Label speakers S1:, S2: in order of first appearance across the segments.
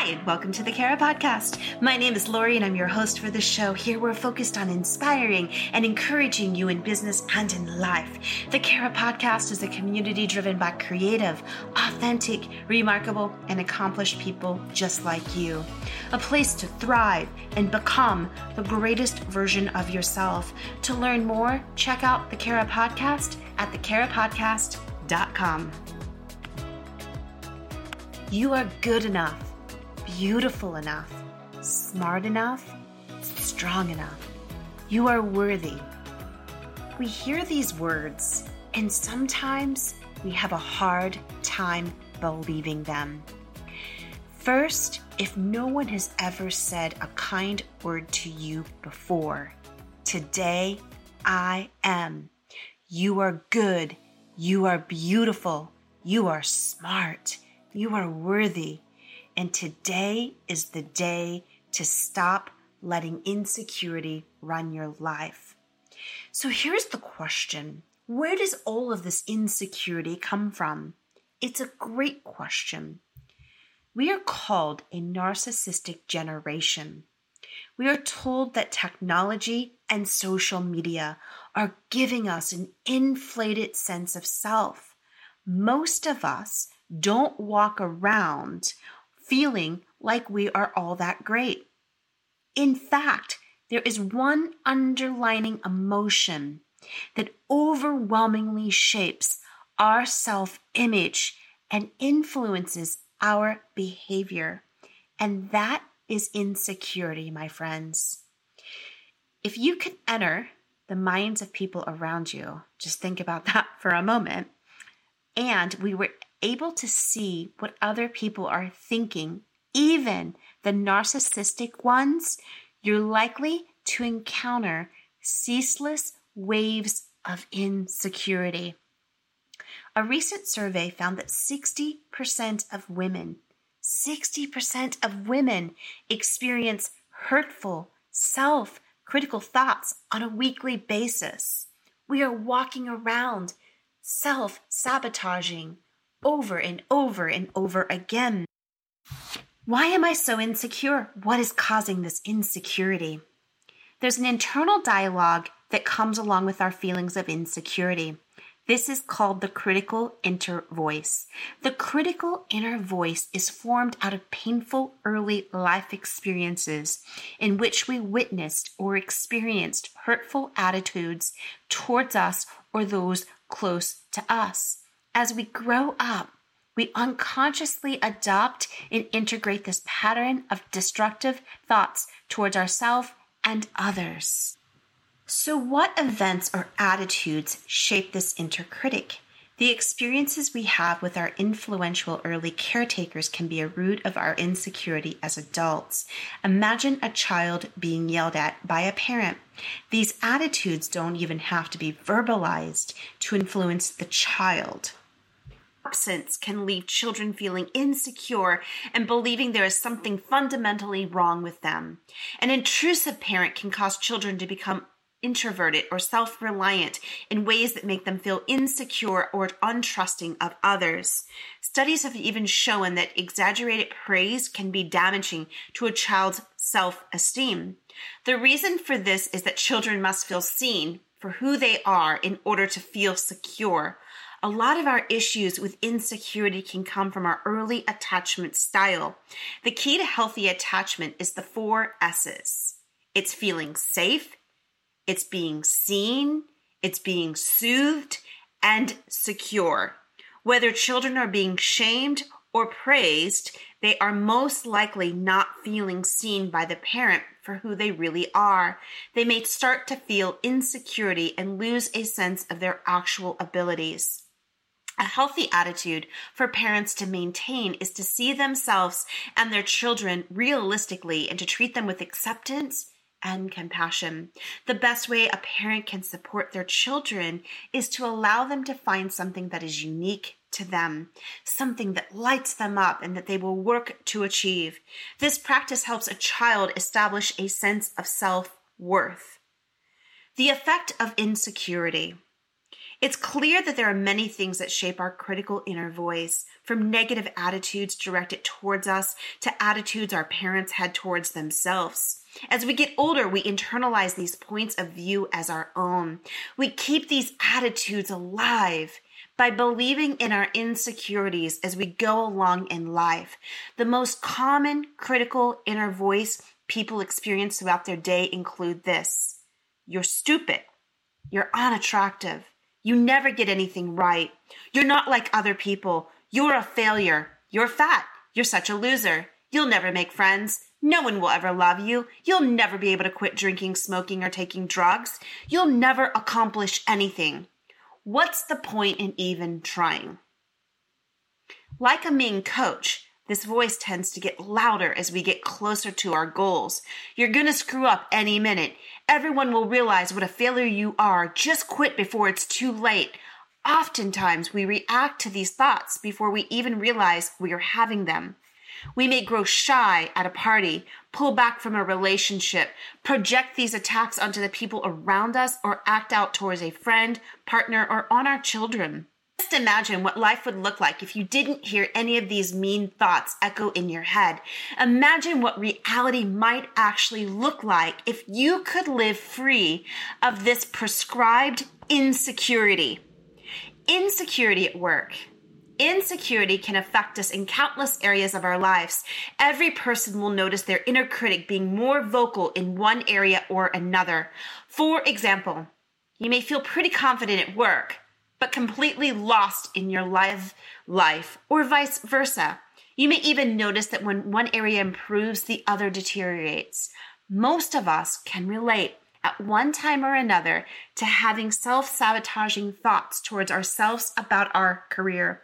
S1: Hi, and welcome to the Kara Podcast. My name is Lori, and I'm your host for the show. Here we're focused on inspiring and encouraging you in business and in life. The Kara Podcast is a community driven by creative, authentic, remarkable, and accomplished people just like you. A place to thrive and become the greatest version of yourself. To learn more, check out the Kara Podcast at thekarapodcast.com. You are good enough beautiful enough, smart enough, strong enough. You are worthy. We hear these words, and sometimes we have a hard time believing them. First, if no one has ever said a kind word to you before, today I am. You are good. You are beautiful. You are smart. You are worthy. And today is the day to stop letting insecurity run your life. So here's the question Where does all of this insecurity come from? It's a great question. We are called a narcissistic generation. We are told that technology and social media are giving us an inflated sense of self. Most of us don't walk around feeling like we are all that great. In fact, there is one underlining emotion that overwhelmingly shapes our self image and influences our behavior, and that is insecurity, my friends. If you could enter the minds of people around you, just think about that for a moment, and we were able to see what other people are thinking, even the narcissistic ones, you're likely to encounter ceaseless waves of insecurity. A recent survey found that 60% of women, 60% of women experience hurtful, self critical thoughts on a weekly basis. We are walking around self sabotaging, over and over and over again. Why am I so insecure? What is causing this insecurity? There's an internal dialogue that comes along with our feelings of insecurity. This is called the critical inner voice. The critical inner voice is formed out of painful early life experiences in which we witnessed or experienced hurtful attitudes towards us or those close to us. As we grow up, we unconsciously adopt and integrate this pattern of destructive thoughts towards ourselves and others. So, what events or attitudes shape this inner critic? The experiences we have with our influential early caretakers can be a root of our insecurity as adults. Imagine a child being yelled at by a parent. These attitudes don't even have to be verbalized to influence the child absence can leave children feeling insecure and believing there is something fundamentally wrong with them. An intrusive parent can cause children to become introverted or self reliant in ways that make them feel insecure or untrusting of others. Studies have even shown that exaggerated praise can be damaging to a child's self esteem. The reason for this is that children must feel seen for who they are in order to feel secure. A lot of our issues with insecurity can come from our early attachment style. The key to healthy attachment is the four S's it's feeling safe, it's being seen, it's being soothed, and secure. Whether children are being shamed or praised, they are most likely not feeling seen by the parent for who they really are. They may start to feel insecurity and lose a sense of their actual abilities. A healthy attitude for parents to maintain is to see themselves and their children realistically and to treat them with acceptance and compassion. The best way a parent can support their children is to allow them to find something that is unique to them, something that lights them up and that they will work to achieve. This practice helps a child establish a sense of self worth. The effect of insecurity. It's clear that there are many things that shape our critical inner voice, from negative attitudes directed towards us to attitudes our parents had towards themselves. As we get older, we internalize these points of view as our own. We keep these attitudes alive by believing in our insecurities as we go along in life. The most common critical inner voice people experience throughout their day include this You're stupid. You're unattractive. You never get anything right. You're not like other people. You're a failure. You're fat. You're such a loser. You'll never make friends. No one will ever love you. You'll never be able to quit drinking, smoking, or taking drugs. You'll never accomplish anything. What's the point in even trying? Like a mean coach, this voice tends to get louder as we get closer to our goals. You're gonna screw up any minute. Everyone will realize what a failure you are. Just quit before it's too late. Oftentimes, we react to these thoughts before we even realize we are having them. We may grow shy at a party, pull back from a relationship, project these attacks onto the people around us, or act out towards a friend, partner, or on our children. Just imagine what life would look like if you didn't hear any of these mean thoughts echo in your head. Imagine what reality might actually look like if you could live free of this prescribed insecurity. Insecurity at work. Insecurity can affect us in countless areas of our lives. Every person will notice their inner critic being more vocal in one area or another. For example, you may feel pretty confident at work, but completely lost in your live life, or vice versa. You may even notice that when one area improves, the other deteriorates. Most of us can relate at one time or another to having self sabotaging thoughts towards ourselves about our career.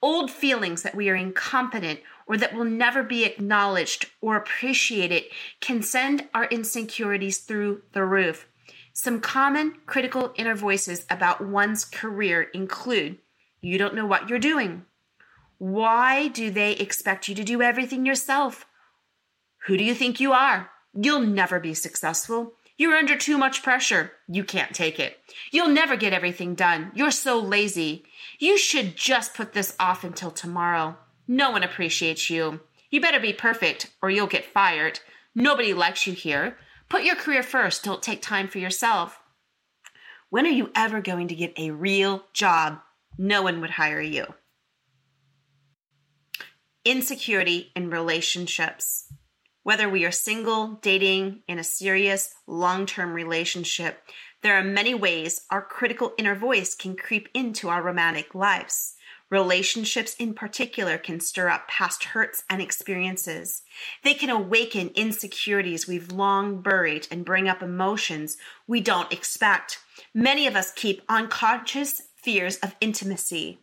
S1: Old feelings that we are incompetent or that will never be acknowledged or appreciated can send our insecurities through the roof. Some common critical inner voices about one's career include you don't know what you're doing. Why do they expect you to do everything yourself? Who do you think you are? You'll never be successful. You're under too much pressure. You can't take it. You'll never get everything done. You're so lazy. You should just put this off until tomorrow. No one appreciates you. You better be perfect or you'll get fired. Nobody likes you here. Put your career first. Don't take time for yourself. When are you ever going to get a real job? No one would hire you. Insecurity in relationships. Whether we are single, dating, in a serious, long term relationship, there are many ways our critical inner voice can creep into our romantic lives. Relationships, in particular, can stir up past hurts and experiences. They can awaken insecurities we've long buried and bring up emotions we don't expect. Many of us keep unconscious fears of intimacy.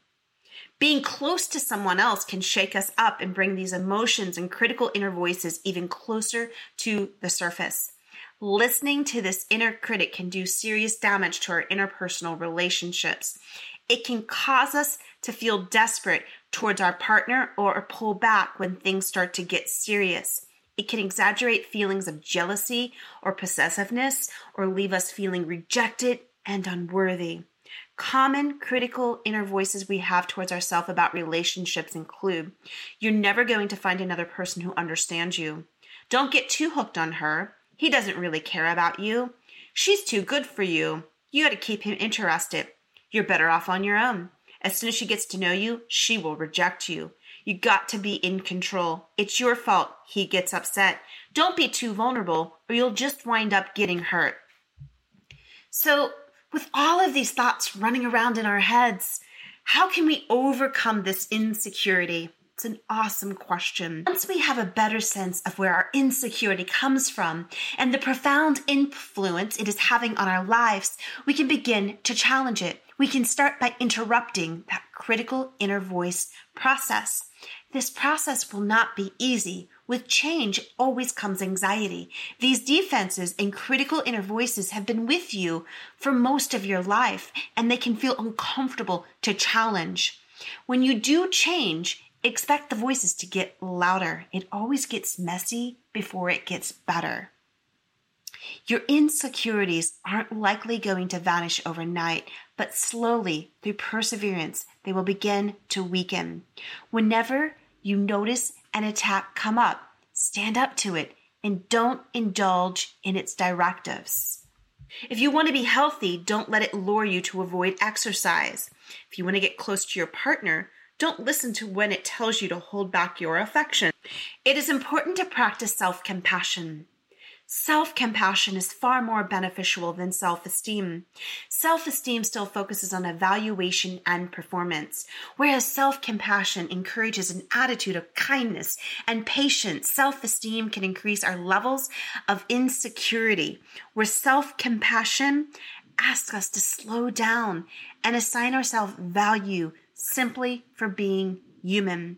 S1: Being close to someone else can shake us up and bring these emotions and critical inner voices even closer to the surface. Listening to this inner critic can do serious damage to our interpersonal relationships. It can cause us to feel desperate towards our partner or pull back when things start to get serious. It can exaggerate feelings of jealousy or possessiveness or leave us feeling rejected and unworthy. Common critical inner voices we have towards ourselves about relationships include You're never going to find another person who understands you. Don't get too hooked on her. He doesn't really care about you. She's too good for you. You got to keep him interested. You're better off on your own. As soon as she gets to know you, she will reject you. You got to be in control. It's your fault he gets upset. Don't be too vulnerable or you'll just wind up getting hurt. So, with all of these thoughts running around in our heads, how can we overcome this insecurity? It's an awesome question. Once we have a better sense of where our insecurity comes from and the profound influence it is having on our lives, we can begin to challenge it. We can start by interrupting that critical inner voice process. This process will not be easy. With change always comes anxiety. These defenses and critical inner voices have been with you for most of your life, and they can feel uncomfortable to challenge. When you do change, expect the voices to get louder. It always gets messy before it gets better. Your insecurities aren't likely going to vanish overnight, but slowly, through perseverance, they will begin to weaken. Whenever you notice an attack come up, stand up to it and don't indulge in its directives. If you want to be healthy, don't let it lure you to avoid exercise. If you want to get close to your partner, don't listen to when it tells you to hold back your affection. It is important to practice self compassion. Self compassion is far more beneficial than self esteem. Self esteem still focuses on evaluation and performance, whereas self compassion encourages an attitude of kindness and patience. Self esteem can increase our levels of insecurity, where self compassion asks us to slow down and assign ourselves value simply for being human.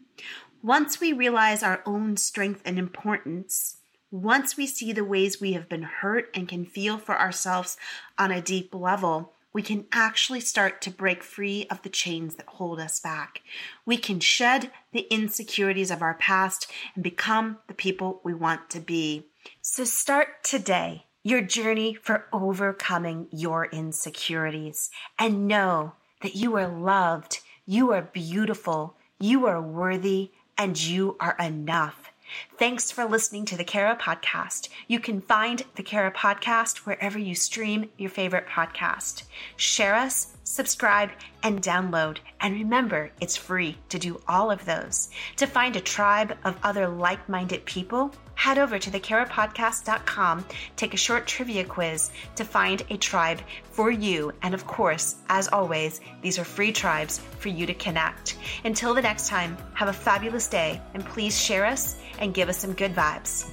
S1: Once we realize our own strength and importance, once we see the ways we have been hurt and can feel for ourselves on a deep level, we can actually start to break free of the chains that hold us back. We can shed the insecurities of our past and become the people we want to be. So start today your journey for overcoming your insecurities and know that you are loved, you are beautiful, you are worthy, and you are enough. Thanks for listening to the Kara Podcast. You can find the Kara Podcast wherever you stream your favorite podcast. Share us, subscribe, and download. And remember, it's free to do all of those. To find a tribe of other like minded people, head over to thekarapodcast.com, take a short trivia quiz to find a tribe for you. And of course, as always, these are free tribes for you to connect. Until the next time, have a fabulous day and please share us and give us some good vibes.